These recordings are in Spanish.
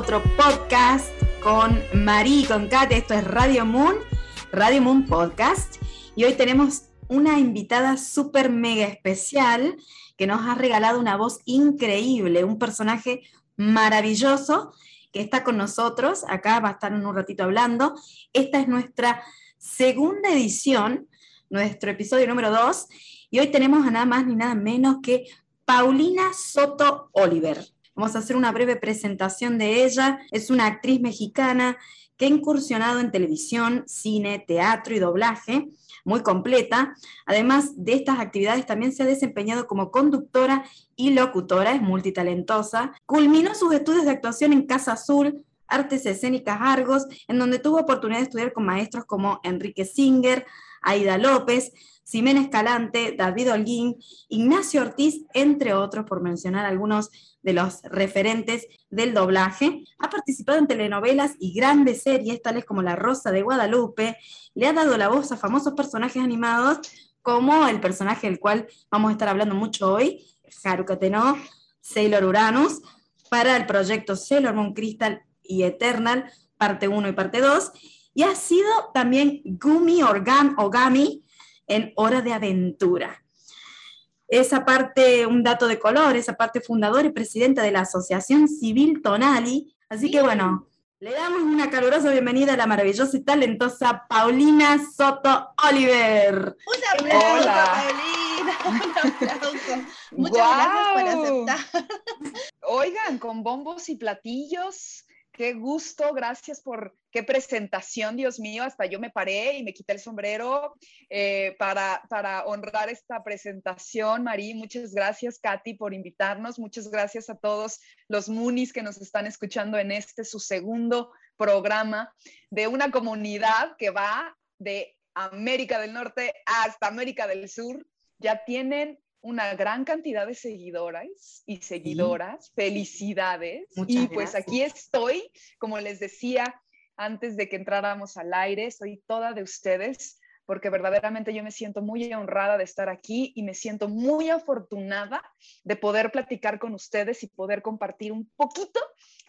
otro podcast con Marí y con Kate. Esto es Radio Moon, Radio Moon Podcast. Y hoy tenemos una invitada súper mega especial que nos ha regalado una voz increíble, un personaje maravilloso que está con nosotros. Acá va a estar en un ratito hablando. Esta es nuestra segunda edición, nuestro episodio número 2. Y hoy tenemos a nada más ni nada menos que Paulina Soto Oliver. Vamos a hacer una breve presentación de ella. Es una actriz mexicana que ha incursionado en televisión, cine, teatro y doblaje, muy completa. Además de estas actividades, también se ha desempeñado como conductora y locutora, es multitalentosa. Culminó sus estudios de actuación en Casa Azul, Artes Escénicas Argos, en donde tuvo oportunidad de estudiar con maestros como Enrique Singer, Aida López, Ximena Escalante, David Holguín, Ignacio Ortiz, entre otros, por mencionar algunos de los referentes del doblaje. Ha participado en telenovelas y grandes series, tales como La Rosa de Guadalupe. Le ha dado la voz a famosos personajes animados, como el personaje del cual vamos a estar hablando mucho hoy, Haruka Tenno, Sailor Uranus, para el proyecto Sailor Moon Crystal y Eternal, parte 1 y parte 2. Y ha sido también Gumi Organ Ogami, en Hora de Aventura. Esa parte, un dato de color, esa parte fundadora y presidenta de la Asociación Civil Tonali. Así que bueno, le damos una calurosa bienvenida a la maravillosa y talentosa Paulina Soto Oliver. Un aplauso, Paulina. Un aplauso. Muchas gracias por aceptar. Oigan, con bombos y platillos Qué gusto, gracias por qué presentación, Dios mío. Hasta yo me paré y me quité el sombrero eh, para, honrar esta presentación. Marí, muchas gracias, Katy, por invitarnos. Muchas gracias a todos los Munis que nos están escuchando en este, su segundo programa de una comunidad que va de América del Norte hasta América del Sur. Ya tienen una gran cantidad de seguidoras y seguidoras. Felicidades. y pues aquí estoy, como les decía antes de que entráramos al aire, soy toda de ustedes porque verdaderamente yo me siento muy honrada de estar aquí y me siento muy afortunada de poder platicar con ustedes y poder compartir un poquito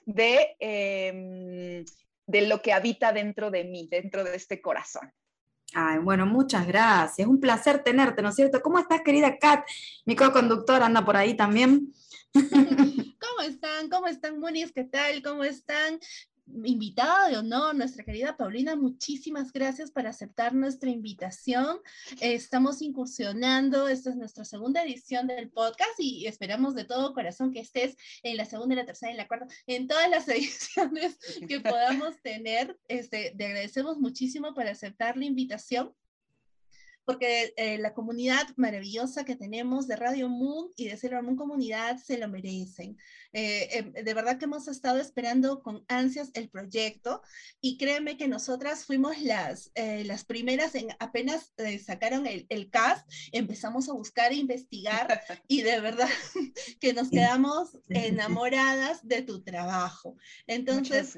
de, em, de lo que habita dentro de mí, dentro de este corazón. Ay, bueno, muchas gracias. Un placer tenerte, ¿no es cierto? ¿Cómo estás, querida Kat? Mi co-conductor anda por ahí también. ¿Cómo están? ¿Cómo están, Munis? ¿Qué tal? ¿Cómo están? Invitada de honor, nuestra querida Paulina, muchísimas gracias por aceptar nuestra invitación. estamos incursionando, esta es nuestra segunda edición del podcast y esperamos de todo corazón que estés en la segunda, y la tercera y la cuarta, en todas las ediciones que podamos tener. Este, te agradecemos muchísimo por aceptar la invitación porque eh, la comunidad maravillosa que tenemos de Radio Moon y de Sailor Moon Comunidad se lo merecen. Eh, em, de verdad que hemos estado esperando con ansias el proyecto y créeme que nosotras fuimos las, eh, las primeras en apenas sacaron el, el, cast, empezamos a buscar e investigar y de verdad que nos quedamos enamoradas de tu trabajo. Entonces,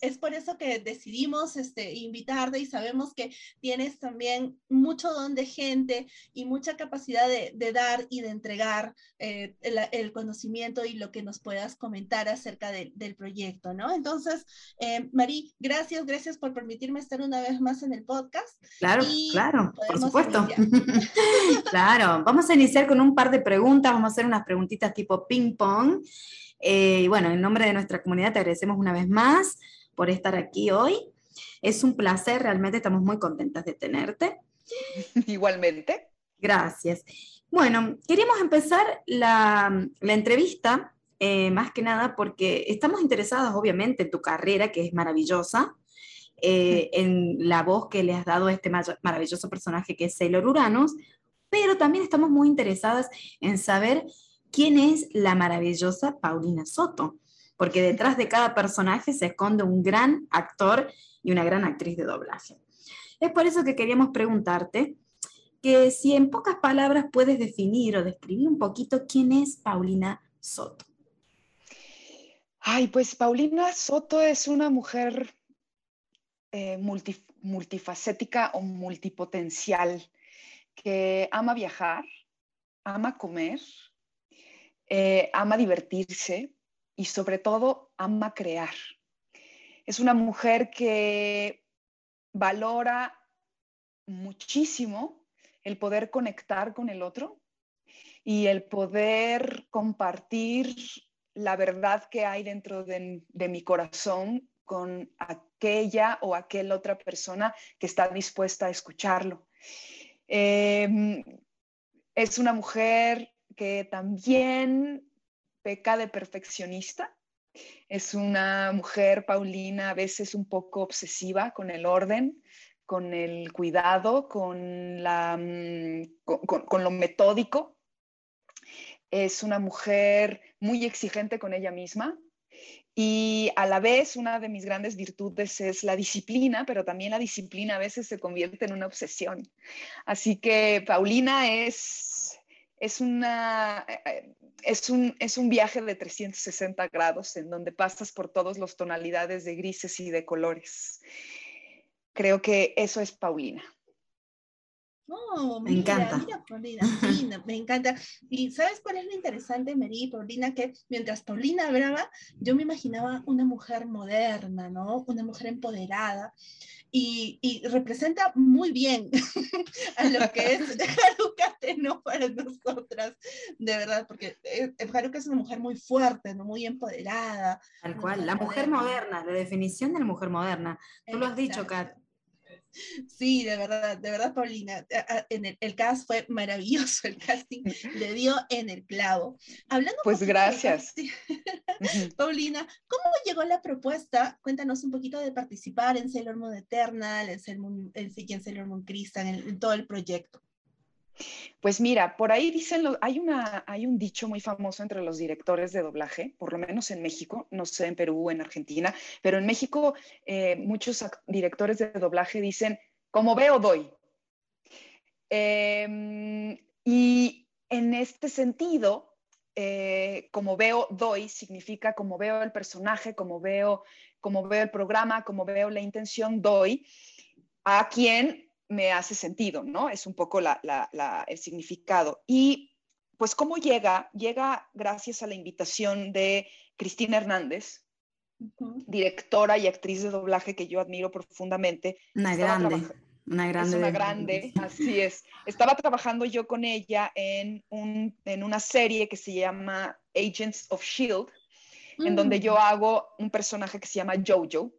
es por eso que decidimos este, invitarte y sabemos que tienes también mucho don de gente y mucha capacidad de, dar y de entregar eh, el, conocimiento y lo que nos puedas comentar acerca del proyecto, ¿no? Entonces, eh, Marí, gracias, gracias por permitirme estar una vez más en el podcast. Claro, claro, por supuesto. claro, vamos a iniciar con un par de preguntas, vamos a hacer unas preguntitas tipo ping pong. Eh, y bueno, en nombre de nuestra comunidad te agradecemos una vez más por estar aquí hoy. Es un placer, realmente estamos muy contentas de tenerte. Igualmente. Gracias. Bueno, queríamos empezar la, entrevista, eh, más que nada porque estamos interesados, obviamente, en tu carrera, que es maravillosa, eh, en la voz que le has dado a este maravilloso personaje que es Sailor Uranus, pero también estamos muy interesadas en saber quién es la maravillosa Paulina Soto, porque detrás de cada personaje se esconde un gran actor y una gran actriz de doblaje. Es por eso que queríamos preguntarte que si en pocas palabras puedes definir o describir un poquito quién es Paulina Soto. Ay, pues Paulina Soto es una mujer eh, multifacética o multipotencial que ama viajar, ama comer, eh, ama divertirse, y sobre todo ama crear. Es una mujer que valora muchísimo el poder conectar con el otro y el poder compartir la verdad que hay dentro de, mi corazón con aquella o aquel otra persona que está dispuesta a escucharlo. Em, es una mujer que también peca de perfeccionista. Es una mujer, Paulina, a veces un poco obsesiva con el orden, con el cuidado, con, la, mm, con lo metódico es una mujer muy exigente con ella misma y a la vez una de mis grandes virtudes es la disciplina, pero también la disciplina a veces se convierte en una obsesión. Así que Paulina es, es, una, eh, es, un, es un viaje de 360 grados en donde pasas por todas las tonalidades de grises y de colores. Creo que eso es Paulina. Oh, me encanta. me encanta. Y ¿sabes cuál es lo interesante, Mary y Paulina? Que mientras Paulina hablaba, yo me imaginaba una mujer moderna, ¿no? Una mujer empoderada. Y, y representa muy bien a lo que es Haruka no para nosotras, de verdad, porque eh, Haruka es una mujer muy fuerte, ¿no? muy empoderada. Tal cual, la mujer moderna, la definición de la mujer moderna. Tú lo has dicho, Kat Sí, de verdad, de verdad, Paulina. En el, el cast fue maravilloso, el casting le dio en el clavo. Hablando pues gracias. Paulina, ¿cómo llegó la propuesta? Cuéntanos un poquito de participar en Sailor Moon Eternal, en Sailor Moon, en Sailor Moon Crystal, en todo el proyecto. Pues mira, por ahí dicen, hay, una, hay un dicho muy famoso entre los directores de doblaje, por lo menos en México, no sé en Perú en Argentina, pero en México eh, muchos directores de doblaje dicen, como veo, doy. Em, y en este sentido, eh, como veo, doy, significa como veo el personaje, como veo, como veo el programa, como veo la intención, doy a quien me hace sentido, ¿no? Es un poco el significado. Y pues cómo llega, llega gracias a la invitación de Cristina Hernández, directora y actriz de doblaje que yo admiro profundamente. Una grande. Una grande. Es una grande, así es. Estaba trabajando yo con ella en, en una serie que se llama Agents of Shield, en donde mm. yo hago un personaje que se llama Jojo,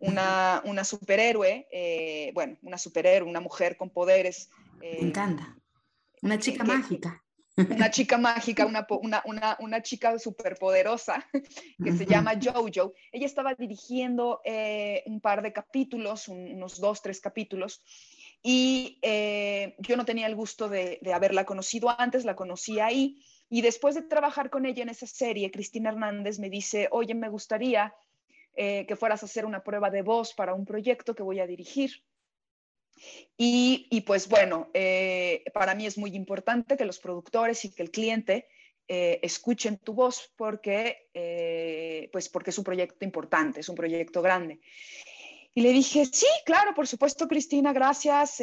una, una superhéroe, eh, bueno, una superhéroe, una mujer con poderes. Me eh, encanta. Una chica mágica. Una chica mágica, una, una, una, chica superpoderosa que se llama Jojo. Ella estaba dirigiendo eh, un par de capítulos, unos dos, tres capítulos, y yo no tenía el gusto de, de haberla conocido antes, la conocí ahí. Y después de trabajar con ella en esa serie, Cristina Hernández me dice, oye, me gustaría eh, que fueras a hacer una prueba de voz para un proyecto que voy a dirigir. Y, pues bueno, eh, para mí es muy importante que los productores y que el cliente eh, escuchen tu voz porque, pues porque es un proyecto importante, es un proyecto grande. Y le dije, sí, claro, por supuesto, Cristina, gracias.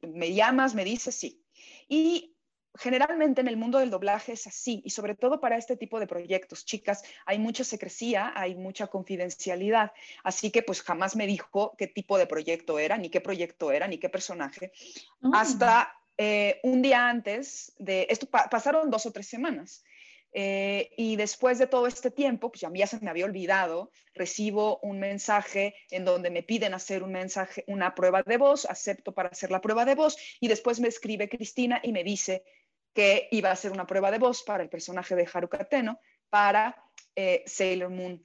me llamas, me dices, sí. Y generalmente en el mundo del doblaje es así, y sobre todo para este tipo de proyectos, chicas, hay mucha secrecía, hay mucha confidencialidad, así que pues jamás me dijo qué tipo de proyecto era, ni qué proyecto era, ni qué personaje, ah. hasta eh, un día antes de esto, pasaron dos o tres semanas. Eh, y después de todo este tiempo, pues ya, ya se me había olvidado, recibo un mensaje en donde me piden hacer un mensaje, una prueba de voz, acepto para hacer la prueba de voz y después me escribe Cristina y me dice, que iba a ser una prueba de voz para el personaje de Haruka Teno para eh, Sailor Moon,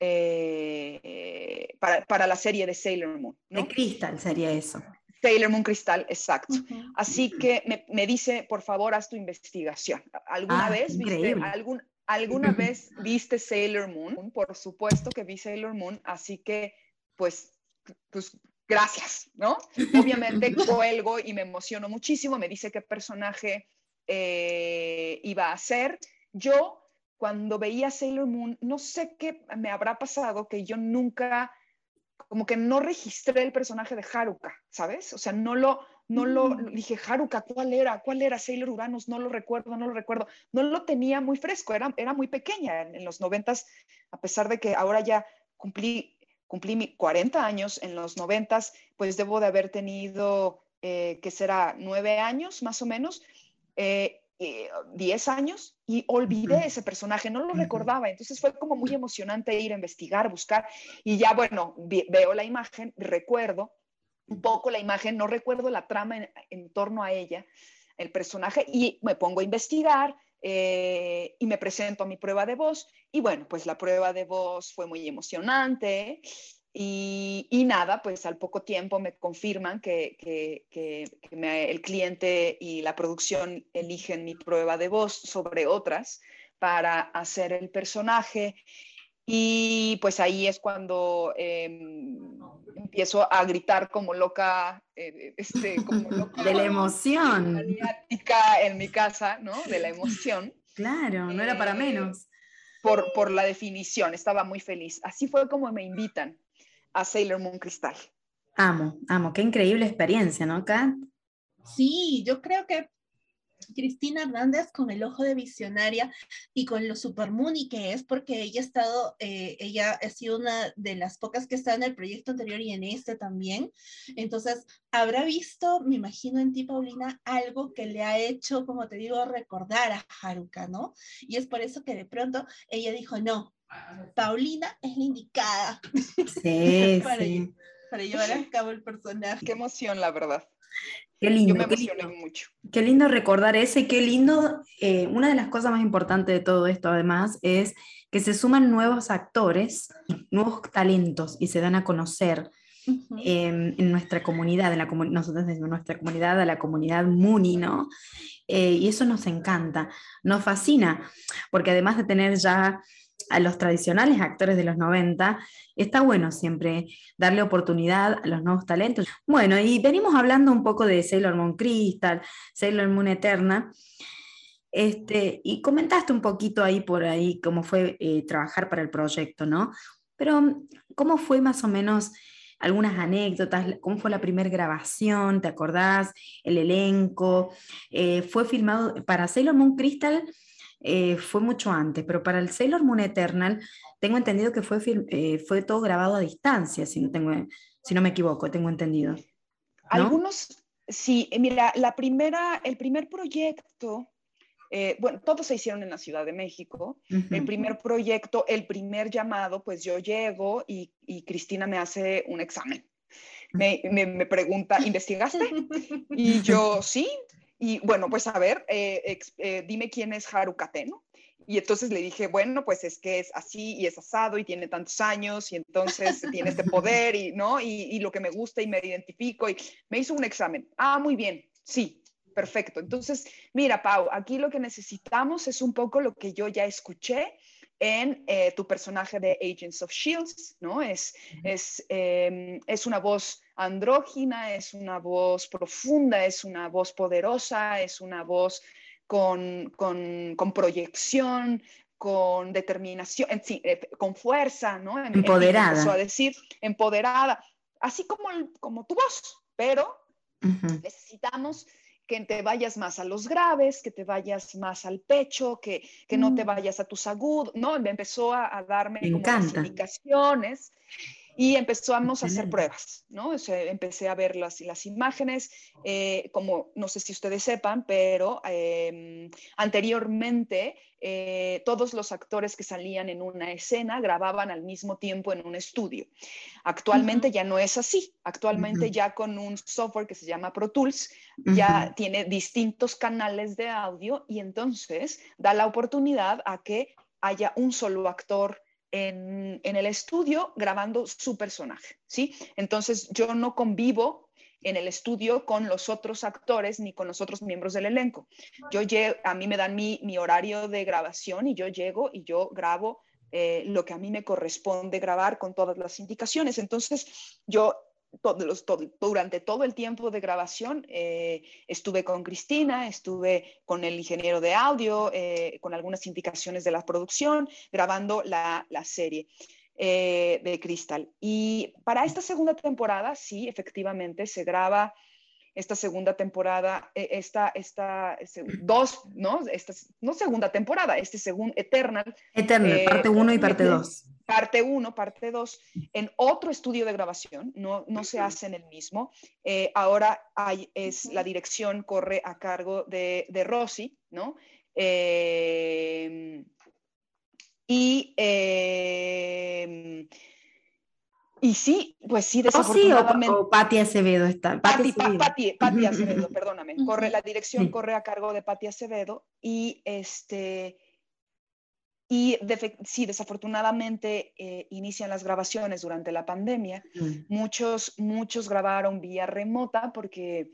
eh, para, la serie de Sailor Moon. De Crystal sería eso. Sailor Moon Crystal, exacto. Así que me, dice, por favor, haz tu investigación. ¿Alguna ah, vez viste, algún, alguna vez viste Sailor Moon? Por supuesto que vi Sailor Moon, así que pues, pues gracias, ¿no? Obviamente cuelgo y me emociono muchísimo, me dice qué personaje eh, iba a ser. Yo, cuando veía Sailor Moon, no sé qué me habrá pasado que yo nunca, como que no registré el personaje de Haruka, ¿sabes? O sea, no lo, no lo, mm. dije, Haruka, ¿cuál era? ¿Cuál era Sailor Uranus? No lo recuerdo, no lo recuerdo. No lo tenía muy fresco, era, era muy pequeña en, los noventas, a pesar de que ahora ya cumplí, cumplí 40 años en los noventas, pues debo de haber tenido, eh, que será nueve años más o menos. Eh, 10 años y olvidé ese personaje, no lo recordaba, entonces fue como muy emocionante ir a investigar, buscar y ya bueno, veo la imagen, recuerdo un poco la imagen, no recuerdo la trama en, torno a ella, el personaje, y me pongo a investigar eh, y me presento a mi prueba de voz. Y bueno, pues la prueba de voz fue muy emocionante y, nada, pues al poco tiempo me confirman que, el cliente y la producción eligen mi prueba de voz sobre otras para hacer el personaje. Y pues ahí es cuando em, empiezo a gritar como loca, eh, este, como loca de la emoción. En mi casa, ¿no? De la emoción. Claro, no era para eh, menos. Por, por la definición, estaba muy feliz. Así fue como me invitan a Sailor Moon Cristal. Amo, amo, qué increíble experiencia, ¿no, Kat? Sí, yo creo que Cristina Hernández con el ojo de visionaria y con lo super y que es porque ella ha estado, eh, ella ha sido una de las pocas que está en el proyecto anterior y en este también. Entonces, habrá visto, me imagino en ti, Paulina, algo que le ha hecho, como te digo, recordar a Haruka, ¿no? Y es por eso que de pronto ella dijo, no, Paulina es la indicada sí, para, para llevar a cabo el personaje. Qué emoción, la verdad. Qué lindo. Yo me emocioné mucho. Qué lindo recordar ese, qué lindo. Eh, una de las cosas más importantes de todo esto, además, es que se suman nuevos actores, nuevos talentos y se dan a conocer. Em, en nuestra comunidad, en la nosotros desde nuestra comunidad, a la comunidad Muni, ¿no? Eh, y eso nos encanta, nos fascina, porque además de tener ya a los tradicionales actores de los 90, está bueno siempre darle oportunidad a los nuevos talentos. Bueno, y venimos hablando un poco de Sailor Moon Crystal, Sailor Moon Eterna, este, y comentaste un poquito ahí por ahí cómo fue eh, trabajar para el proyecto, ¿no? Pero, ¿cómo fue más o menos algunas anécdotas? ¿Cómo fue la primera grabación? ¿Te acordás? El elenco. Eh, fue filmado para Sailor Moon Crystal eh, fue mucho antes, pero para el Sailor Moon Eternal tengo entendido que fue, eh, fue todo grabado a distancia, si no, tengo, si no me equivoco, tengo entendido. Algunos, sí, eh, mira, la primera, el primer proyecto, bueno, todos se hicieron en la Ciudad de México. El primer proyecto, el primer llamado, pues yo llego y, y Cristina me hace un examen. Me, me, me, pregunta, ¿investigaste? Y yo, sí, y bueno, pues a ver, eh, eh, dime quién es Haruka ¿no? Y entonces le dije, bueno, pues es que es así y es asado y tiene tantos años y entonces tiene este poder y, ¿no? Y, lo que me gusta y me identifico y me hizo un examen. Ah, muy bien, sí, perfecto. Entonces, mira, Pau, aquí lo que necesitamos es un poco lo que yo ya escuché en eh, tu personaje de Agents of Shields, ¿no? Es, es, em, es una voz andrógina, es una voz profunda, es una voz poderosa, es una voz con, proyección, con determinación, eh, con fuerza, ¿no? Empoderada. a decir, empoderada, así como, como tu voz, pero necesitamos que te vayas más a los graves, que te vayas más al pecho, que, no te mm. vayas a tus agudos, ¿no? Me empezó a, darme indicaciones y empezamos a hacer pruebas, ¿no? empecé a ver las, las imágenes, eh, como no sé si ustedes sepan, pero em, anteriormente eh, todos los actores que salían en una escena grababan al mismo tiempo en un estudio. Actualmente ya no es así. Actualmente ya con un software que se llama Pro Tools ya tiene distintos canales de audio y entonces da la oportunidad a que haya un solo actor en, el estudio grabando su personaje, ¿sí? Entonces yo no convivo en el estudio con los otros actores ni con los otros miembros del elenco. Yo a mí me dan mi, horario de grabación y yo llego y yo grabo eh, lo que a mí me corresponde grabar con todas las indicaciones. Entonces yo durante todo el tiempo de grabación eh, estuve con Cristina, estuve con el ingeniero de audio, eh, con algunas indicaciones de la producción, grabando la, serie eh, de Crystal. Y para esta segunda temporada, sí, efectivamente, se graba esta segunda temporada, eh, esta, esta, dos, ¿no? Esta, no segunda temporada, este segundo, Eternal. Eternal, parte 1 y parte 2. Parte 1, parte 2, en otro estudio de grabación, no, no se hace en el mismo. ahora hay, es, la dirección corre a cargo de, de Rosy, ¿no? y y sí, pues sí, desafortunadamente. ¿O, Pati Acevedo está? Pati, Pati, Acevedo, perdóname. Corre, la dirección corre a cargo de Pati Acevedo y este. Y sí, desafortunadamente eh, inician las grabaciones durante la pandemia. Muchos, muchos grabaron vía remota porque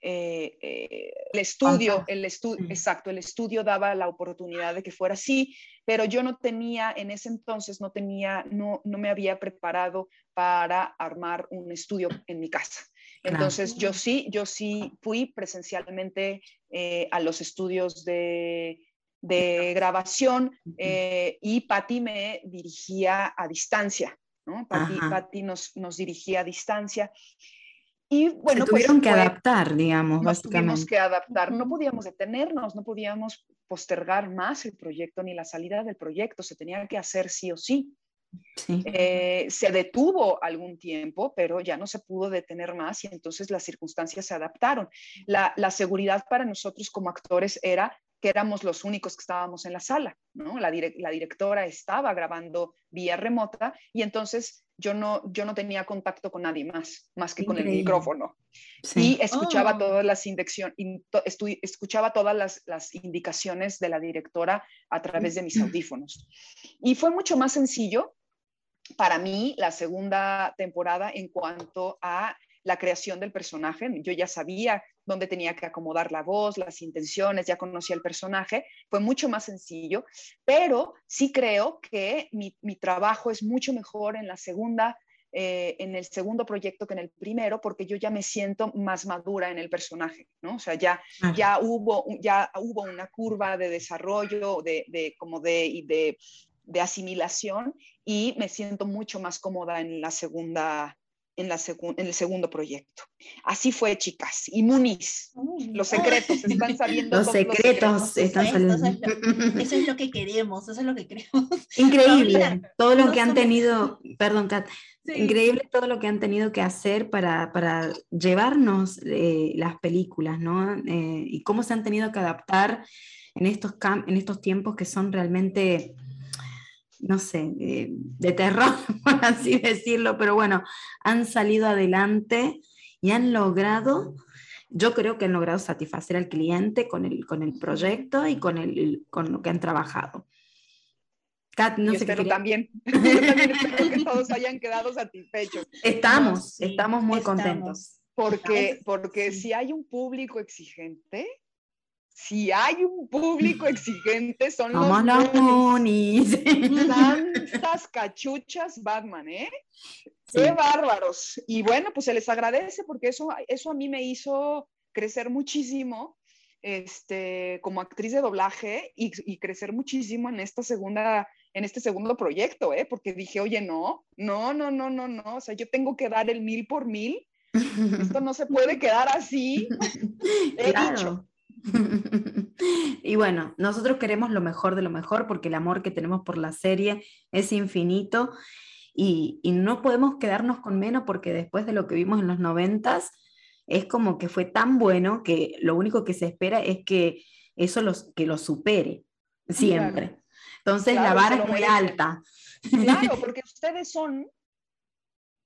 eh, eh, el estudio, el estudio, exacto, el estudio daba la oportunidad de que fuera así, pero yo no tenía, en ese entonces no tenía, no, no me había preparado para armar un estudio en mi casa. Entonces yo sí, yo sí fui presencialmente eh, a los estudios de, de grabación. y Patti me dirigía a distancia, ¿no? Patti, nos, nos dirigía a distancia. Y bueno, Se pues, tuvieron que adaptar, digamos, nos Tuvimos que adaptar, no podíamos detenernos, no podíamos postergar más el proyecto ni la salida del proyecto, se tenía que hacer sí o sí. Eh, se detuvo algún tiempo, pero ya no se pudo detener más y entonces las circunstancias se adaptaron. La, la seguridad para nosotros como actores era que éramos los únicos que estábamos en la sala, ¿no? La, la, directora estaba grabando vía remota y entonces yo no, yo no tenía contacto con nadie más, más que con el micrófono. Y escuchaba oh. todas las escuchaba todas las, las, indicaciones de la directora a través de mis audífonos. Y fue mucho más sencillo para mí la segunda temporada en cuanto a la creación del personaje. Yo ya sabía dónde tenía que acomodar la voz, las intenciones, ya conocía el personaje, fue mucho más sencillo, pero sí creo que mi, trabajo es mucho mejor en la segunda. Eh, en el segundo proyecto que en el primero, porque yo ya me siento más madura en el personaje, ¿no? O sea, ya, ya, hubo, ya hubo una curva de desarrollo, de, de como de, de, de asimilación, y me siento mucho más cómoda en la segunda, en, la en el segundo proyecto. Así fue, chicas. Y Muniz, los secretos están saliendo. Los secretos, están saliendo. Eso es, lo, que queremos, eso es lo que queremos. Increíble, todo lo que han tenido, perdón, Kat, increíble todo lo que han tenido que hacer para, para llevarnos eh, las películas, ¿no? Eh, y cómo se han tenido que adaptar en estos, en estos tiempos que son realmente no sé, eh, de terror, por así decirlo, pero bueno, han salido adelante y han logrado, yo creo que han logrado satisfacer al cliente con el, con el proyecto y con, el, con lo que han trabajado. Kat, no sé espero también, también espero que todos hayan quedado satisfechos. Estamos, estamos muy contentos. Porque, porque si hay un público exigente, si hay un público exigente, son los los monis. Tantas cachuchas Batman, ¿eh? Qué bárbaros. Y bueno, pues se les agradece porque eso, eso a mí me hizo crecer muchísimo este, como actriz de doblaje y, crecer muchísimo en esta segunda, en este segundo proyecto, ¿eh? Porque dije, oye, no, no, no, no, no, no, o sea, yo tengo que dar el mil por mil. Esto no se puede quedar así. He dicho, y bueno, nosotros queremos lo mejor de lo mejor porque el amor que tenemos por la serie es infinito y, no podemos quedarnos con menos porque después de lo que vimos en los noventas es como que fue tan bueno que lo único que se espera es que eso los, que lo supere siempre. Entonces la vara es muy alta. Claro, porque ustedes son,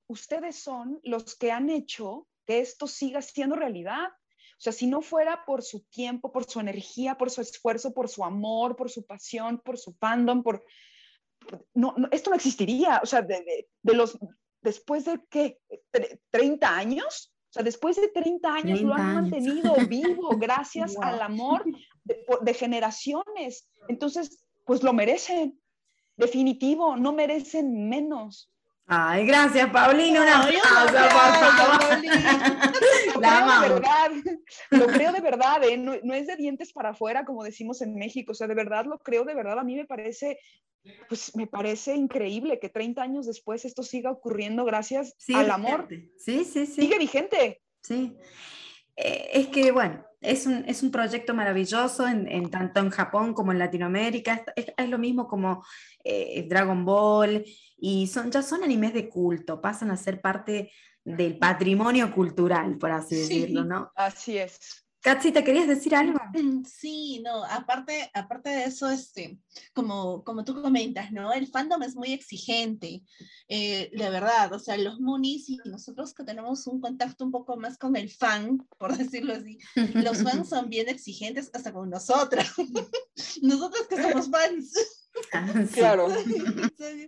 ustedes son los que han hecho que esto siga siendo realidad. O sea, si no fuera por su tiempo, por su energía, por su esfuerzo, por su amor, por su pasión, por su fandom, por... No, esto no existiría. O sea, de, los... Después de qué? ¿30 años? O sea, después de 30 años lo han mantenido vivo gracias al amor de, generaciones. Entonces, pues lo merecen. Definitivo, no merecen menos. Ay, gracias, Paulina. Una aplauso, por La de verdad, lo creo de verdad, ¿eh? no, no, es de dientes para afuera, como decimos en México. O sea, de verdad lo creo de verdad. A mí me parece, pues me parece increíble que 30 años después esto siga ocurriendo gracias al amor. Sí, sí, sí. Sigue vigente. Sí. eh, es que, bueno, es un, es un proyecto maravilloso en, tanto en Japón como en Latinoamérica. Es, lo mismo como eh, Dragon Ball y son, ya son animes de culto, pasan a ser parte del patrimonio cultural, por así decirlo, ¿no? Así es. Katsi, ¿te querías decir algo? Sí, no, aparte, aparte de eso, este, como, como tú comentas, ¿no? El fandom es muy exigente, eh, de verdad, o sea, los Moonies y nosotros que tenemos un contacto un poco más con el fan, por decirlo así, los fans son bien exigentes hasta con nosotras, nosotros que somos fans. Ah, claro.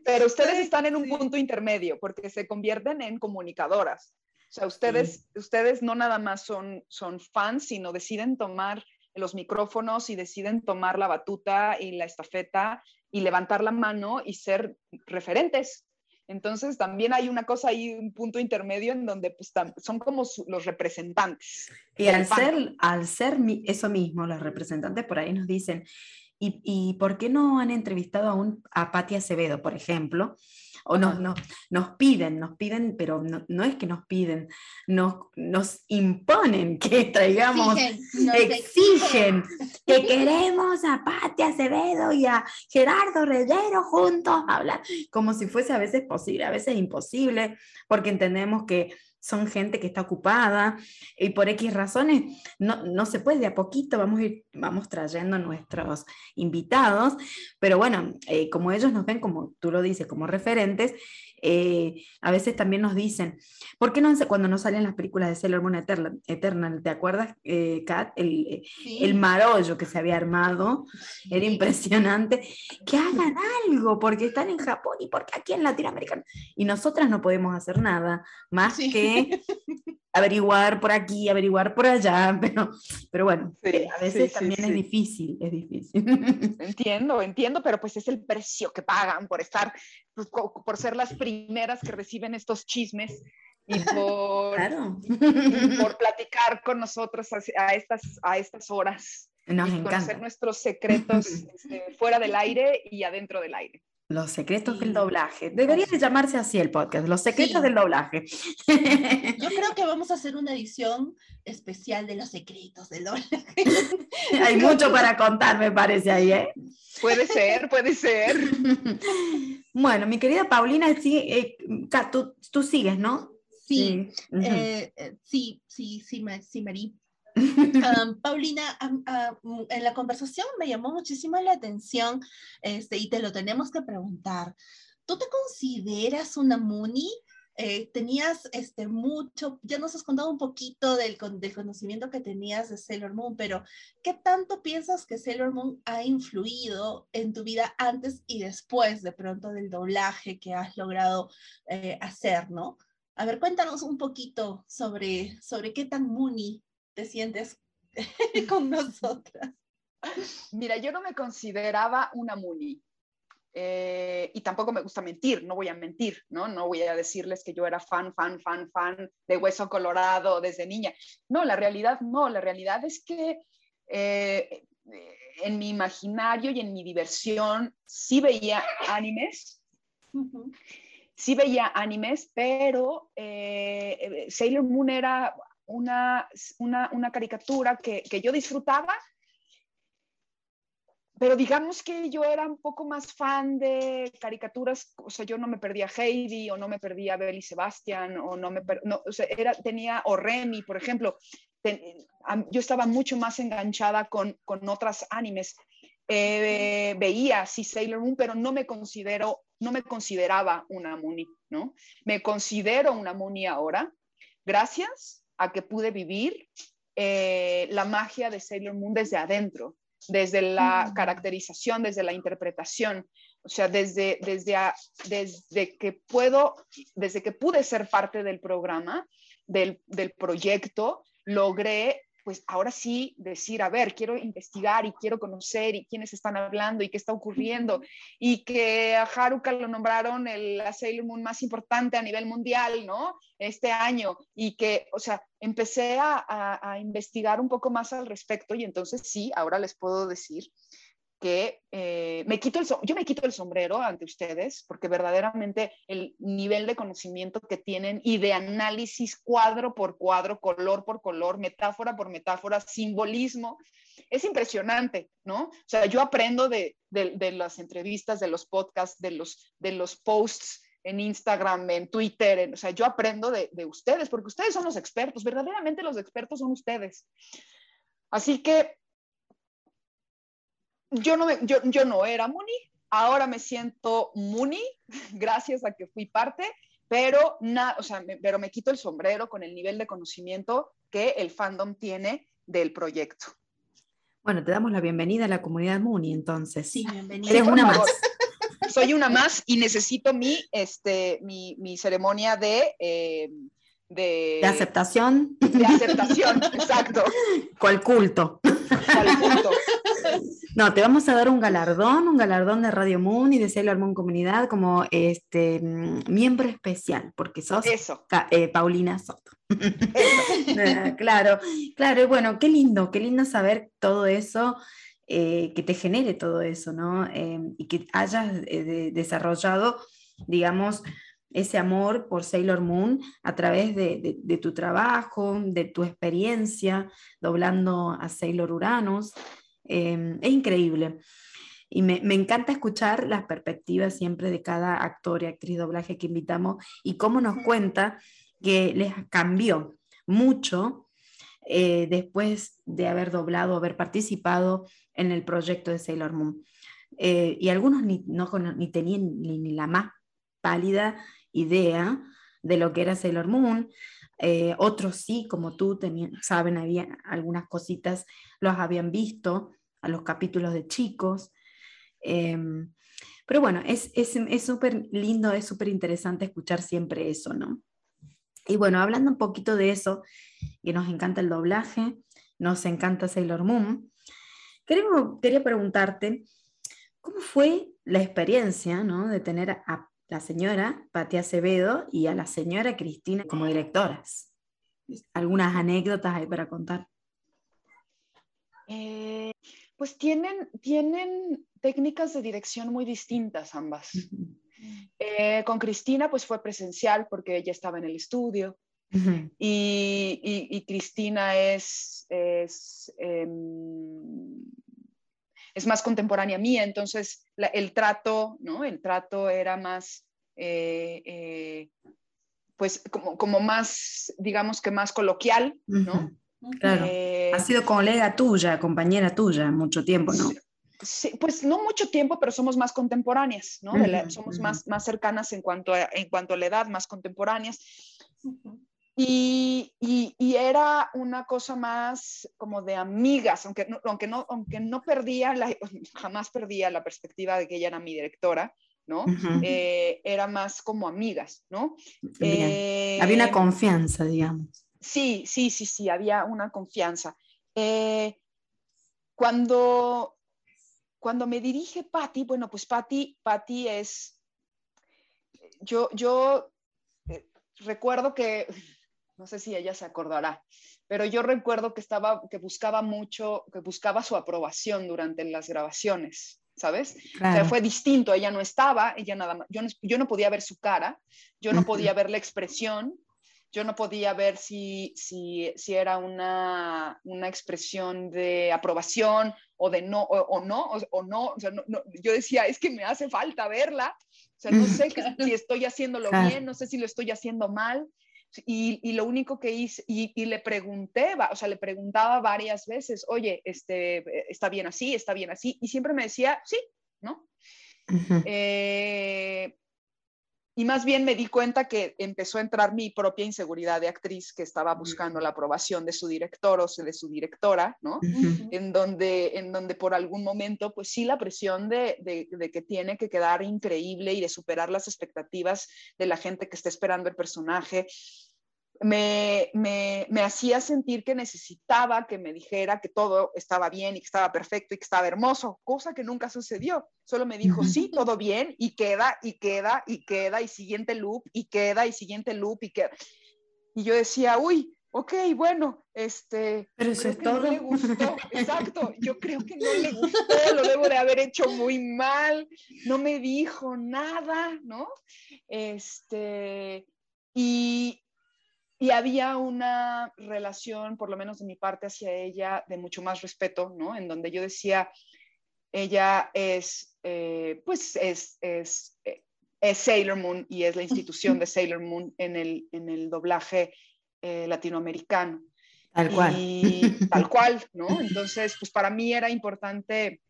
Pero ustedes están en un punto intermedio porque se convierten en comunicadoras. O sea, ustedes, ustedes no nada más son, son fans, sino deciden tomar los micrófonos y deciden tomar la batuta y la estafeta y levantar la mano y ser referentes. Entonces también hay una cosa ahí, un punto intermedio en donde pues, son como los representantes. Y al ser, al ser eso mismo, los representantes por ahí nos dicen, ¿y, y por qué no han entrevistado a, un, a Patti Acevedo, por ejemplo? o nos, nos piden, nos piden, pero no, es que nos piden, nos, nos imponen que traigamos, exigen, que queremos a Pati Acevedo y a Gerardo Reyero juntos hablar, como si fuese a veces posible, a veces imposible, porque entendemos que son gente que está ocupada y por X razones no, no se puede, de a poquito vamos, a ir, vamos trayendo nuestros invitados, pero bueno, eh, como ellos nos ven, como tú lo dices, como referentes, eh, a veces también nos dicen, ¿por qué no cuando nos salen las películas de Sailor Moon Eternal, ¿te acuerdas, eh, Kat? El, el, marollo que se había armado, era impresionante, que hagan algo, porque están en Japón y porque aquí en Latinoamérica, y nosotras no podemos hacer nada más que averiguar por aquí, averiguar por allá, pero, pero bueno, eh, a veces también es difícil, es difícil. Entiendo, entiendo, pero pues es el precio que pagan por estar, pues, por ser las primeras que reciben estos chismes y por, por platicar con nosotros a, estas, a estas horas. Nos y conocer nuestros secretos este, fuera del aire y adentro del aire. Los secretos del doblaje. Debería de llamarse así el podcast, los secretos del doblaje. Yo creo que vamos a hacer una edición especial de los secretos del doblaje. Hay mucho para contar, me parece ahí, ¿eh? Puede ser, puede ser. Bueno, mi querida Paulina, sí, eh, tú, sigues, ¿no? Sí, sí, eh, eh, sí, sí, sí, sí, Marí. Paulina, mm, en la conversación me llamó muchísimo la atención este, y te lo tenemos que preguntar. ¿Tú te consideras una Muni? Eh, tenías este, mucho, ya nos has contado un poquito del, del, conocimiento que tenías de Sailor Moon, pero ¿qué tanto piensas que Sailor Moon ha influido en tu vida antes y después de pronto del doblaje que has logrado eh, hacer, no? A ver, cuéntanos un poquito sobre, sobre qué tan Mooney te sientes con nosotras? Mira, yo no me consideraba una muni. Eh, y tampoco me gusta mentir, no voy a mentir, ¿no? No voy a decirles que yo era fan, fan, fan, fan de Hueso Colorado desde niña. No, la realidad no, la realidad es que eh, en mi imaginario y en mi diversión sí veía animes, sí veía animes, pero eh, Sailor Moon era una, una, caricatura que, yo disfrutaba, pero digamos que yo era un poco más fan de caricaturas, o sea, yo no me perdía Heidi o no me perdía Belly Sebastian o no me no, o sea, tenía o Remy, por ejemplo, yo estaba mucho más enganchada con, con otras animes. Eh, veía sí Sailor Moon, pero no me considero, no me consideraba una Mooney, ¿no? Me considero una Mooney ahora, gracias a que pude vivir eh, la magia de Sailor Moon desde adentro, desde la caracterización, desde la interpretación, o sea, desde, desde, desde que puedo, desde que pude ser parte del programa, del, del proyecto, logré pues ahora sí decir, a ver, quiero investigar y quiero conocer y quiénes están hablando y qué está ocurriendo y que a Haruka lo nombraron el, la Sailor Moon más importante a nivel mundial, ¿no? Este año. Y que, o sea, empecé a, a investigar un poco más al respecto y entonces sí, ahora les puedo decir que eh, me quito el, yo me quito el sombrero ante ustedes porque verdaderamente el nivel de conocimiento que tienen y de análisis cuadro por cuadro, color por color, metáfora por metáfora, simbolismo, es impresionante, ¿no? O sea, yo aprendo de, de, las entrevistas, de los podcasts, de los, de los posts en Instagram, en Twitter, o sea, yo aprendo de, de ustedes porque ustedes son los expertos, verdaderamente los expertos son ustedes. Así que yo no, yo, yo no era Muni, ahora me siento Muni, gracias a que fui parte, pero, na, o sea, me, pero me quito el sombrero con el nivel de conocimiento que el fandom tiene del proyecto. Bueno, te damos la bienvenida a la comunidad Muni, entonces. Sí, bienvenida. Eres una más. Soy una más y necesito mi, este, mi, mi ceremonia de... Eh, de, de, aceptación. De aceptación, exacto. ¿Cuál culto? No, te vamos a dar un galardón, un galardón de Radio Moon y de Sailor Moon Comunidad como este mm, miembro especial, porque sos eh, Paulina Soto. Eh, claro, claro, y bueno, qué lindo, qué lindo saber todo eso, eh, que te genere todo eso, ¿no? Em, y que hayas desarrollado, digamos, ese amor por Sailor Moon a través de, tu trabajo, de tu experiencia, doblando a Sailor Uranus. Em, es increíble. Y me, encanta escuchar las perspectivas siempre de cada actor y actriz de doblaje que invitamos y cómo nos cuenta que les cambió mucho eh, después de haber doblado, haber participado en el proyecto de Sailor Moon. Eh, y algunos ni, no, ni tenían ni, la más pálida idea de lo que era Sailor Moon. Eh, otros sí, como tú, saben, había algunas cositas, los habían visto, a los capítulos de chicos. Em, pero bueno, es súper lindo, es súper interesante escuchar siempre eso, ¿no? Y bueno, hablando un poquito de eso, que nos encanta el doblaje, nos encanta Sailor Moon, quería, quería preguntarte, ¿cómo fue la experiencia ¿no? de tener a la señora Patia Acevedo y a la señora Cristina como directoras? ¿Algunas anécdotas hay para contar? Eh, pues tienen, tienen técnicas de dirección muy distintas ambas. Eh, con Cristina pues fue presencial porque ella estaba en el estudio y, Cristina es, es, em, es, más contemporánea mía, entonces el trato, ¿no? El trato era más... Eh, pues como, como, más, digamos que más coloquial, ¿no? Claro. Eh, ha sido colega tuya, compañera tuya, mucho tiempo, ¿no? Sí, pues no mucho tiempo, pero somos más contemporáneas, ¿no? somos más, más cercanas en cuanto, a, en cuanto a la edad, más contemporáneas. y, y, era una cosa más como de amigas, aunque no, aunque no, aunque no perdía, la, jamás perdía la perspectiva de que ella era mi directora, ¿no? Eh, era más como amigas, ¿no? Eh, Había una confianza, digamos. Sí, sí, sí, sí, había una confianza. Eh, cuando, cuando me dirige Patti, bueno, pues Patti, Patty es, yo, yo recuerdo que, no sé si ella se acordará, pero yo recuerdo que estaba, que buscaba mucho, que buscaba su aprobación durante las grabaciones. ¿sabes? O sea, fue distinto, ella no estaba, ella nada más, yo no, yo no podía ver su cara, yo no podía ver la expresión, yo no podía ver si, si, si era una, una, expresión de aprobación o de no, o, no, o, no, o sea, no, yo decía, es que me hace falta verla, o sea, no sé si estoy haciéndolo bien, no sé si lo estoy haciendo mal, y, y, lo único que hice, y, y, le pregunté, o sea, le preguntaba varias veces, oye, este, ¿está bien así? ¿Está bien así? Y siempre me decía, sí, ¿no? eh, y más bien me di cuenta que empezó a entrar mi propia inseguridad de actriz que estaba buscando la aprobación de su director o de su directora, ¿no? en, donde, en donde por algún momento, pues sí, la presión de, de, que tiene que quedar increíble y de superar las expectativas de la gente que está esperando el personaje, me, me, me, hacía sentir que necesitaba que me dijera que todo estaba bien y que estaba perfecto y que estaba hermoso, cosa que nunca sucedió. Solo me dijo, sí, todo bien y queda y queda y queda y siguiente loop y queda y siguiente loop y queda. Y yo decía, uy, ok, bueno, este, pero eso es todo. No le gustó, exacto, yo creo que no le gustó, lo debo de haber hecho muy mal, no me dijo nada, ¿no? Este, y, y había una relación, por lo menos de mi parte hacia ella, de mucho más respeto, ¿no? En donde yo decía, ella es, eh, pues es, es, eh, es, Sailor Moon y es la institución de Sailor Moon en el, en el doblaje eh, latinoamericano. Tal cual. Y tal cual, ¿no? Entonces, pues para mí era importante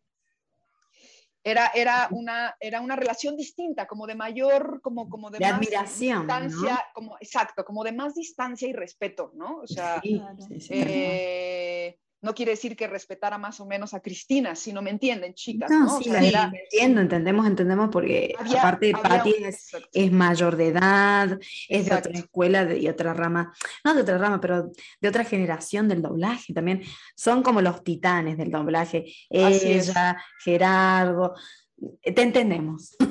era, era, una, era una relación distinta, como de mayor, como, como de, más admiración, distancia, como, exacto, como de más distancia y respeto, ¿no? O sea, eh, no quiere decir que respetara más o menos a Cristina, si no me entienden, chicas. No, sí, entiendo, entendemos, entendemos, porque aparte Patti es, es, mayor de edad, es de otra escuela de, y otra rama, no de otra rama, pero de otra generación del doblaje también. Son como los titanes del doblaje. Ella, Gerardo, te entendemos.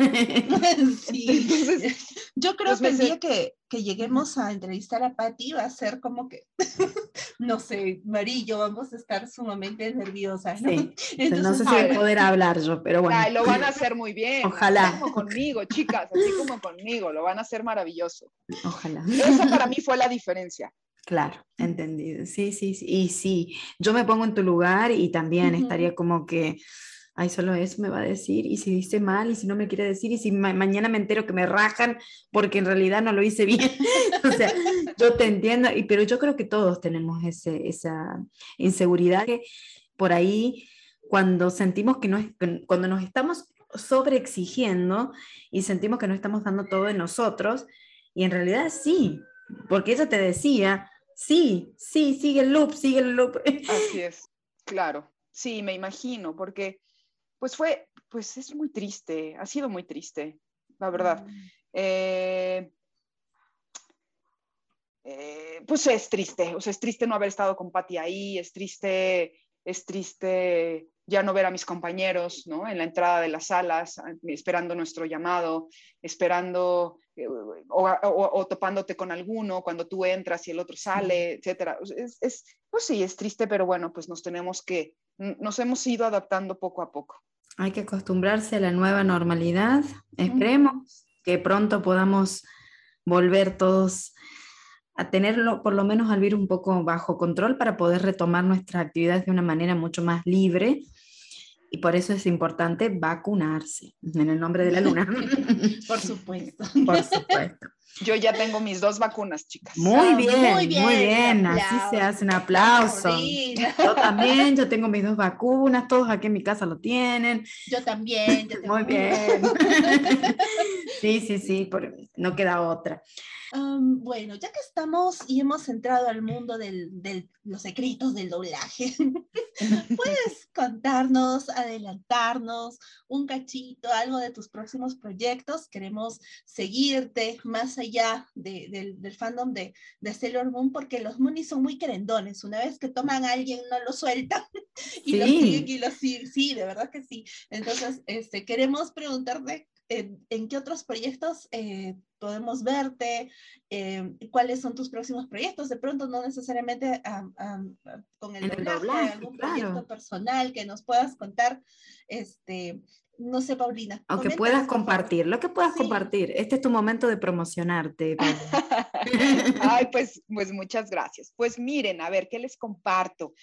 Sí. Yo creo que el día que, que, lleguemos a entrevistar a Patti va a ser como que, no sé, Marillo, vamos a estar sumamente nerviosas. ¿no? Sí. no sé si voy a poder hablar yo, pero bueno. Ay, lo van a hacer muy bien. Ojalá. como conmigo, chicas, así como conmigo, lo van a hacer maravilloso. Ojalá. Esa para mí fue la diferencia. Claro, entendido. Sí, sí, sí. Y sí, yo me pongo en tu lugar y también estaría como que ay, solo eso me va a decir, y si dice mal, y si no me quiere decir, y si mañana me entero que me rajan porque en realidad no lo hice bien. o sea, yo te entiendo, y, pero yo creo que todos tenemos ese, esa inseguridad que por ahí cuando sentimos que no es, cuando nos estamos sobreexigiendo y sentimos que no estamos dando todo de nosotros, y en realidad sí, porque ella te decía, sí, sí, sigue el loop, sigue el loop. Así es, claro, sí, me imagino, porque pues fue, pues es muy triste, ha sido muy triste, la verdad. Mm. Eh, eh, pues es triste, o sea, es triste no haber estado con Patti ahí, es triste, es triste ya no ver a mis compañeros, ¿no? En la entrada de las salas, esperando nuestro llamado, esperando eh, o, topándote con alguno cuando tú entras y el otro sale, etcétera. Es, es, pues sí, es triste, pero bueno, pues nos tenemos que, nos hemos ido adaptando poco a poco. Hay que acostumbrarse a la nueva normalidad. Esperemos que pronto podamos volver todos a tenerlo, por lo menos al virus un poco bajo control para poder retomar nuestras actividades de una manera mucho más libre. Y por eso es importante vacunarse, en el nombre de la luna. por supuesto. Por supuesto. Yo ya tengo mis dos vacunas, chicas. Muy bien, muy bien. Así se hace un aplauso. Yo también, yo tengo mis dos vacunas, todos aquí en mi casa lo tienen. Yo también. muy bien. sí, sí, sí, no queda otra bueno, ya que estamos y hemos entrado al mundo de los secretos del doblaje, ¿puedes contarnos, adelantarnos un cachito, algo de tus próximos proyectos? Queremos seguirte más allá del, fandom de, de Sailor Moon porque los Moonies son muy querendones. Una vez que toman a alguien, no lo sueltan y lo siguen y lo siguen. Sí, de verdad que sí. Entonces, este, queremos preguntarte en, qué otros proyectos eh, podemos verte, eh, cuáles son tus próximos proyectos, de pronto no necesariamente con el, doblaje, algún proyecto personal que nos puedas contar, este, no sé, Paulina. Aunque puedas compartir, lo que puedas compartir. Este es tu momento de promocionarte. Ay, pues, pues muchas gracias. Pues miren, a ver, ¿qué les comparto?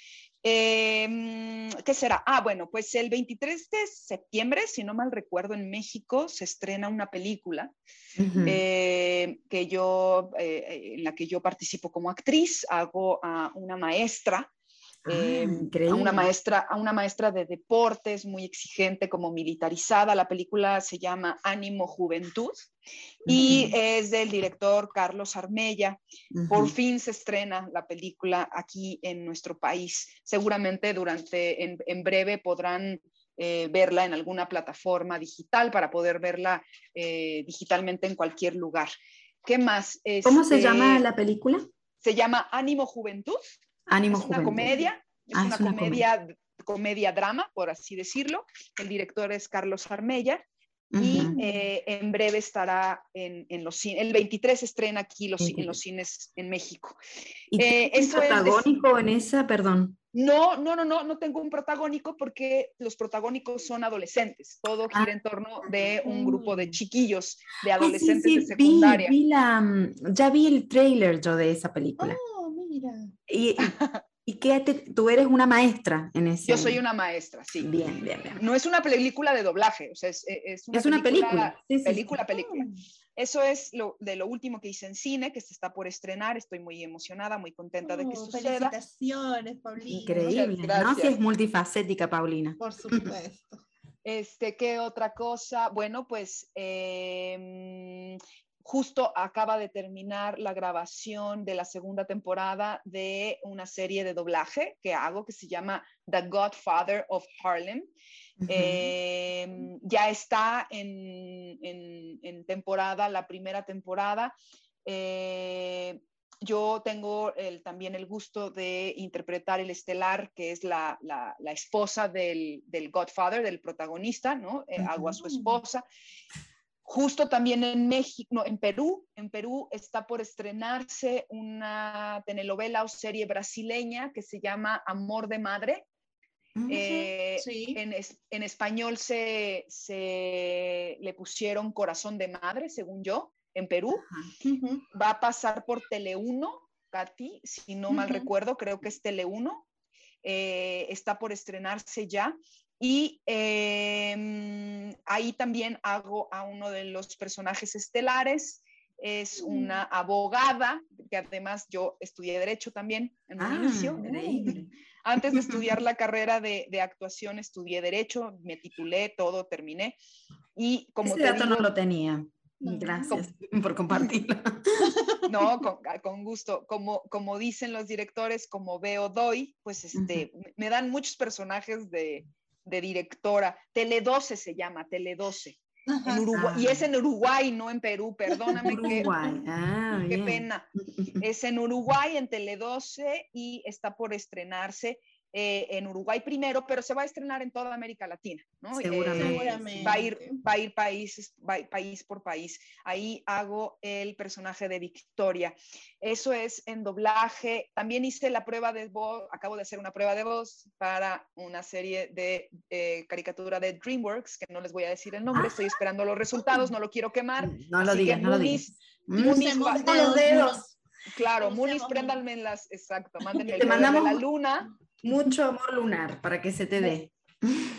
Em, ¿Qué será? Ah, bueno, pues el 23 de septiembre, si no mal recuerdo, en México se estrena una película eh, que yo, eh, en la que yo participo como actriz, hago a una maestra Ah, em, a, una maestra, a una maestra de deportes muy exigente, como militarizada. La película se llama Ánimo Juventud y es del director Carlos Armella. Por fin se estrena la película aquí en nuestro país. Seguramente durante, en, breve podrán eh, verla en alguna plataforma digital para poder verla eh, digitalmente en cualquier lugar. ¿Qué más? ¿Cómo se llama este, la película? Se llama Ánimo Juventud. Ánimo es una comedia, es ah, una, comedia, comedia, drama, por así decirlo. El director es Carlos Armella. y eh, en breve estará en, en los cines. El 23 estrena aquí los, en los cines en México. ¿Y eh, es protagónico en esa? Perdón. No, no, no, no, no tengo un protagónico porque los protagónicos son adolescentes. Todo gira en torno de un grupo de chiquillos, de adolescentes de secundaria. Mm, ya vi el trailer yo de esa película. Oh, mira. Y, ¿Y qué tú eres una maestra en ese? Yo soy una maestra, sí. Bien, bien, bien. No es una película de doblaje, o sea, es, es una, es una película. Película, película. Eso es lo, de lo último que hice en cine, que se está por estrenar. Estoy muy emocionada, muy contenta de que oh, suceda. Felicitaciones, Paulina. Increíble. No, si es multifacética, Paulina. Por supuesto. Este, ¿qué otra cosa? Bueno, pues eh, justo acaba de terminar la grabación de la segunda temporada de una serie de doblaje que hago que se llama The Godfather of Harlem. Em, ya está en, en, temporada, la primera temporada. Eh, yo tengo el, también el gusto de interpretar el estelar, que es la, la, la esposa del, del, Godfather, del protagonista, ¿no? Eh, hago a su esposa. Justo también en México, no, en Perú, en Perú está por estrenarse una telenovela o serie brasileña que se llama Amor de Madre. Eh, en, en, español se, se, le pusieron Corazón de Madre, según yo, en Perú. Va a pasar por Tele1, Katy, si no mal recuerdo, creo que es Tele1. Eh, está por estrenarse ya. Y em, ahí también hago a uno de los personajes estelares. Es mm. una abogada, que además yo estudié Derecho también en un ah, inicio. Antes de estudiar la carrera de, de, actuación, estudié Derecho, me titulé, todo terminé. Y como Ese dato no lo tenía. Gracias por compartirlo. No, con, con, gusto. Como, como dicen los directores, como veo, doy, pues este, me dan muchos personajes de, de directora. Tele 12 se llama, Tele 12. En Uruguay, y es en Uruguay, no en Perú, perdóname. Uruguay. Qué, ah, qué pena. Es en Uruguay, en Tele 12, y está por estrenarse eh, en Uruguay primero, pero se va a estrenar en toda América Latina, ¿no? Eh, Seguramente. va, a ir, va a ir país, país por país. Ahí hago el personaje de Victoria. Eso es en doblaje. También hice la prueba de voz, acabo de hacer una prueba de voz para una serie de eh, caricatura de DreamWorks, que no les voy a decir el nombre, estoy esperando los resultados, no lo quiero quemar. No lo digas, no lo digas. Munis, los dedos. Claro, Munis, préndanme las, exacto, mándenme el de la luna mucho amor lunar para que se te dé.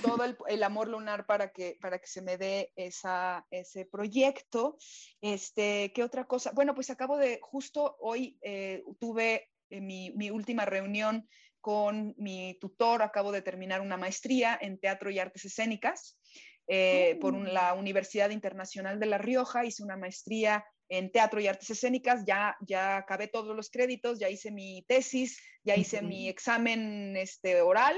Todo el, amor lunar para que, para que se me dé esa, ese proyecto. Este, ¿Qué otra cosa? Bueno, pues acabo de, justo hoy eh, tuve eh, mi, mi última reunión con mi tutor, acabo de terminar una maestría en teatro y artes escénicas. Eh, por mm. la Universidad Internacional de La Rioja, hice una maestría en teatro y artes escénicas, ya, ya acabé todos los créditos, ya hice mi tesis, ya hice mi examen este, oral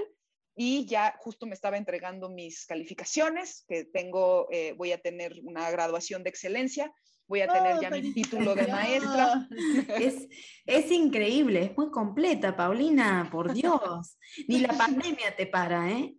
y ya justo me estaba entregando mis calificaciones, que tengo, eh, voy a tener una graduación de excelencia, voy a tener ya mi título de maestra. Es, es increíble, es muy completa, Paulina, por Dios. Ni la pandemia te para, ¿eh?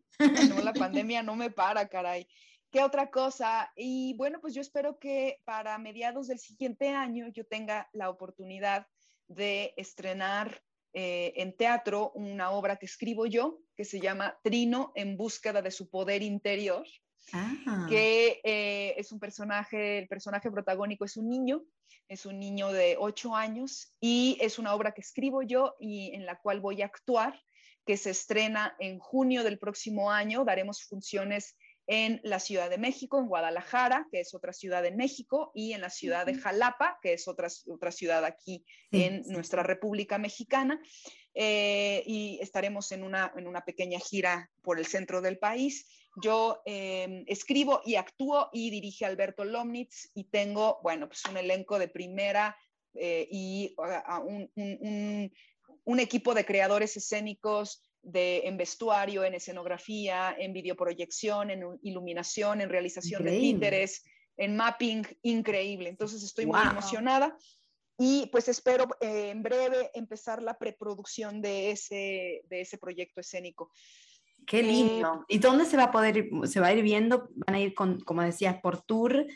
No, la pandemia no me para, caray. ¿Qué otra cosa? Y bueno, pues yo espero que para mediados del siguiente año yo tenga la oportunidad de estrenar eh, en teatro una obra que escribo yo, que se llama Trino en búsqueda de su poder interior, ah. que eh, es un personaje, el personaje protagónico es un niño, es un niño de ocho años y es una obra que escribo yo y en la cual voy a actuar, que se estrena en junio del próximo año, daremos funciones en la Ciudad de México, en Guadalajara, que es otra ciudad en México, y en la ciudad de Jalapa, que es otra, otra ciudad aquí en nuestra República Mexicana. Eh, y estaremos en una, en una pequeña gira por el centro del país. Yo em, escribo y actúo y dirige Alberto Lomnitz y tengo, bueno, pues un elenco de primera eh, y un, un, un equipo de creadores escénicos de, en vestuario, en escenografía, en videoproyección, en iluminación, en realización de títeres, en mapping, increíble. Entonces estoy muy emocionada y pues espero eh, en breve empezar la preproducción de ese, de ese proyecto escénico. Qué lindo. ¿Y dónde se va a poder, se va a ir viendo? Van a ir, con, como decías, por tour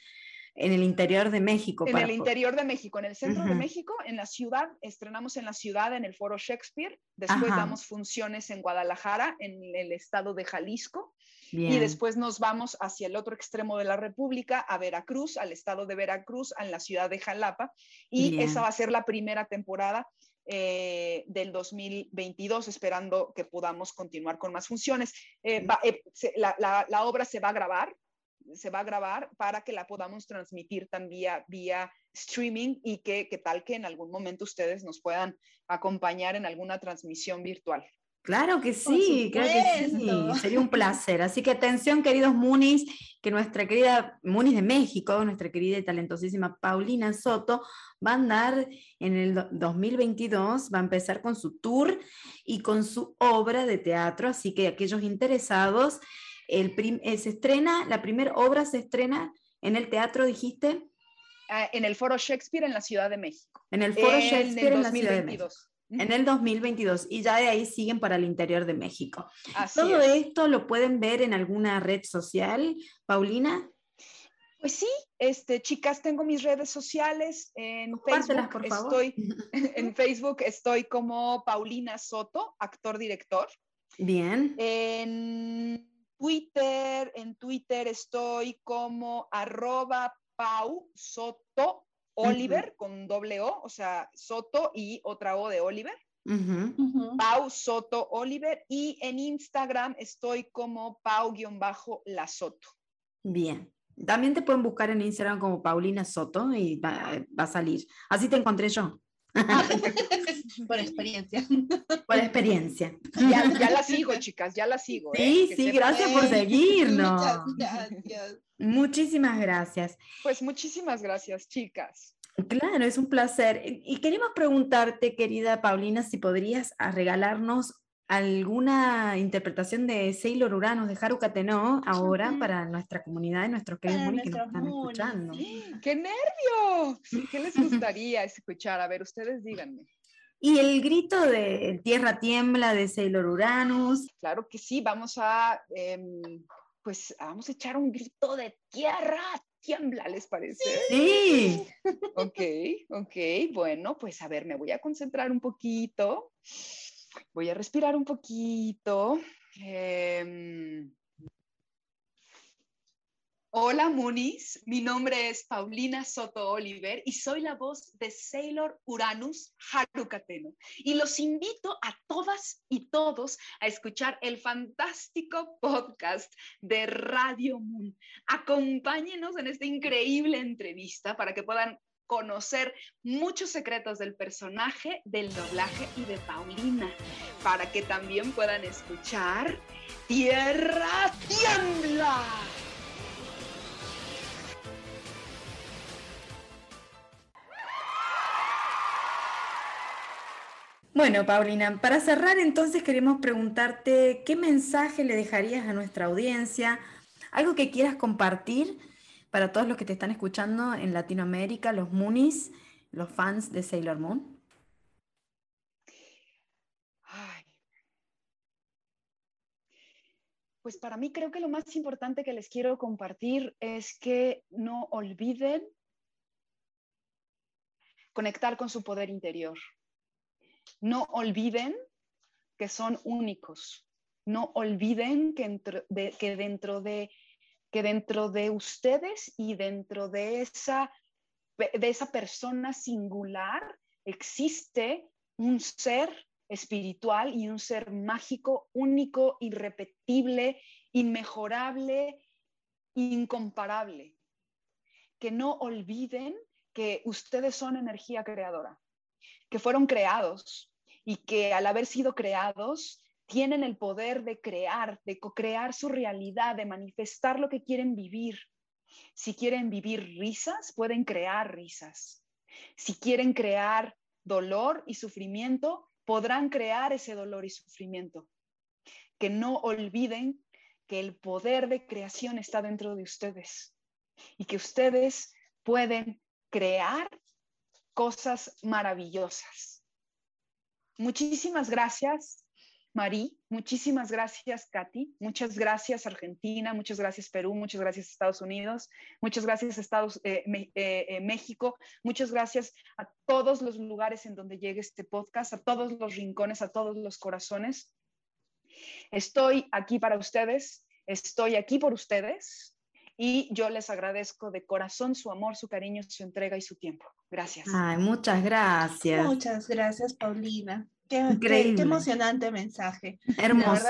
en el interior de México. En el interior de México, en el centro de México, en la ciudad, estrenamos en la ciudad, en el Foro Shakespeare, después damos funciones en Guadalajara, en el estado de Jalisco, y después nos vamos hacia el otro extremo de la República, a Veracruz, al estado de Veracruz, en la ciudad de Jalapa, y esa va a ser la primera temporada eh, del 2022, esperando que podamos continuar con más funciones. Eh, eh, la, obra se va a grabar, se va a grabar para que la podamos transmitir también vía, streaming y que, que tal que en algún momento ustedes nos puedan acompañar en alguna transmisión virtual. Claro que sí, claro que sí, sería un placer. Así que atención, queridos Munis, que nuestra querida Munis de México, nuestra querida y talentosísima Paulina Soto, va a andar en el 2022, va a empezar con su tour y con su obra de teatro. Así que aquellos interesados, el eh, se estrena, la primera obra se estrena en el teatro, dijiste. Ah, en el Foro Shakespeare en la Ciudad de México. En el Foro Shakespeare en la Ciudad de México en el 2022 y ya de ahí siguen para el interior de México. ¿Todo esto lo pueden ver en alguna red social, Paulina? Pues sí, este, chicas, tengo mis redes sociales. En Facebook, por favor. Estoy, en Facebook estoy como Paulina Soto, actor-director. Bien. En Twitter, en Twitter estoy como arroba Pau Soto Oliver con doble O, o sea, Soto y otra O de Oliver. Pau Soto Oliver y en Instagram estoy como Pau-La Soto. Bien. También te pueden buscar en Instagram como Paulina Soto y va, a salir. Así te encontré yo. Por experiencia. Por experiencia. Ya, la sigo, chicas, ya la sigo. ¿eh? Sí, sí, gracias por seguirnos. Muchas gracias. Muchísimas gracias. Pues muchísimas gracias, chicas. Claro, es un placer. Y queremos preguntarte, querida Paulina, si podrías regalarnos alguna interpretación de Sailor Uranus de Haruka Teno ahora para nuestra comunidad, nuestros queridos que nos están escuchando. ¡Qué nervios! ¿Qué les gustaría escuchar? A ver, ustedes díganme. Y el grito de Tierra Tiembla de Sailor Uranus. Claro que sí, vamos a em, pues vamos a echar un grito de tierra, tiembla, ¿les parece? Sí. ok, ok, bueno, pues a ver, me voy a concentrar un poquito, voy a respirar un poquito. Eh, Hola Munis, mi nombre es Paulina Soto Oliver y soy la voz de Sailor Uranus Harukateno. Y los invito a todas y todos a escuchar el fantástico podcast de Radio Moon. Acompáñenos en esta increíble entrevista para que puedan conocer muchos secretos del personaje, del doblaje y de Paulina, para que también puedan escuchar Tierra Tiembla. Bueno, Paulina, para cerrar entonces queremos preguntarte qué mensaje le dejarías a nuestra audiencia, algo que quieras compartir para todos los que te están escuchando en Latinoamérica, los Moonies, los fans de Sailor Moon. Pues para mí creo que lo más importante que les quiero compartir es que no olviden conectar con su poder interior no olviden que son únicos. No olviden que, dentro de, que dentro de ustedes y dentro de esa, de esa persona singular existe un ser espiritual y un ser mágico, único, irrepetible, inmejorable, incomparable. Que no olviden que ustedes son energía creadora que fueron creados y que al haber sido creados tienen el poder de crear, de co-crear su realidad, de manifestar lo que quieren vivir. Si quieren vivir risas, pueden crear risas. Si quieren crear dolor y sufrimiento, podrán crear ese dolor y sufrimiento. Que no olviden que el poder de creación está dentro de ustedes y que ustedes pueden crear cosas maravillosas. Muchísimas gracias Marí, muchísimas gracias, Katy, muchas gracias, Argentina, muchas gracias, Perú, muchas gracias, Estados Unidos, muchas gracias, Estados, eh, eh, eh, México, muchas gracias a todos los lugares en donde llegue este podcast, a todos los rincones, a todos los corazones. Estoy aquí para ustedes, estoy aquí por ustedes y yo les agradezco de corazón su amor, su cariño, su entrega y su tiempo. Gracias. Ay, muchas gracias. Muchas gracias, Paulina. Qué, emocionante mensaje. Hermoso.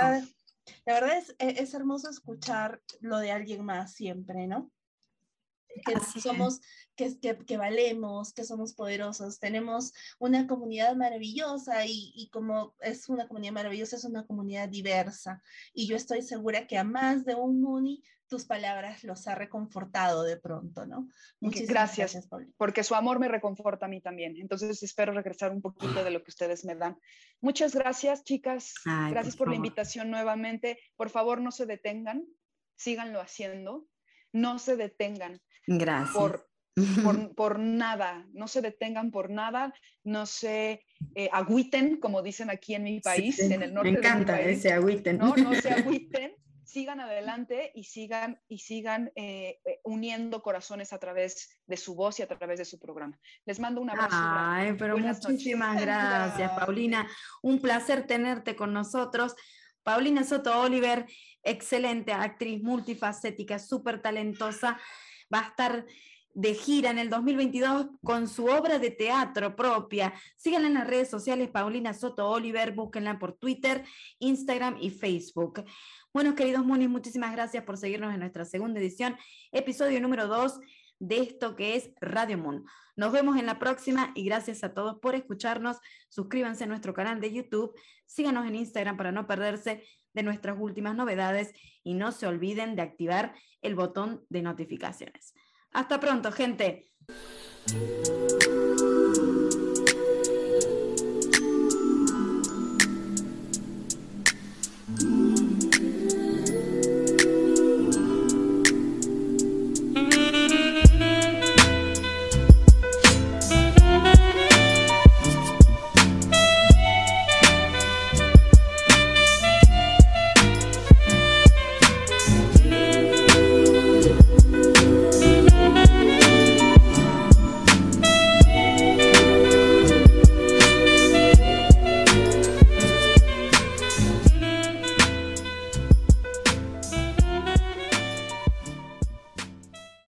La verdad, es, e, es, hermoso escuchar lo de alguien más siempre, ¿no? Que somos, que, que, valemos, que somos poderosos, tenemos una comunidad maravillosa y, y, como es una comunidad maravillosa, es una comunidad diversa. Y yo estoy segura que a más de un Muni tus palabras los ha reconfortado de pronto, ¿no? Muchas gracias, gracias porque su amor me reconforta a mí también. Entonces espero regresar un poquito de lo que ustedes me dan. Muchas gracias, chicas. gracias por, la invitación nuevamente. Por favor, no se detengan, síganlo haciendo. No se detengan. Gracias. Por, por, nada, no se detengan por nada, no se eh, agüiten, como dicen aquí en mi país, en el norte. Me encanta ese agüiten. No, no se agüiten, sigan adelante y sigan, y sigan eh, eh, uniendo corazones a través de su voz y a través de su programa. Les mando un abrazo. Ay, pero muchísimas gracias, Paulina. Un placer tenerte con nosotros. Paulina Soto Oliver, excelente actriz multifacética, súper talentosa, va a estar de gira en el 2022 con su obra de teatro propia. Síganla en las redes sociales, Paulina Soto Oliver, búsquenla por Twitter, Instagram y Facebook. Bueno, queridos Munis, muchísimas gracias por seguirnos en nuestra segunda edición, episodio número 2 de esto que es Radio Moon. Nos vemos en la próxima y gracias a todos por escucharnos. Suscríbanse a nuestro canal de YouTube, síganos en Instagram para no perderse de nuestras últimas novedades y no se olviden de activar el botón de notificaciones. Hasta pronto, gente.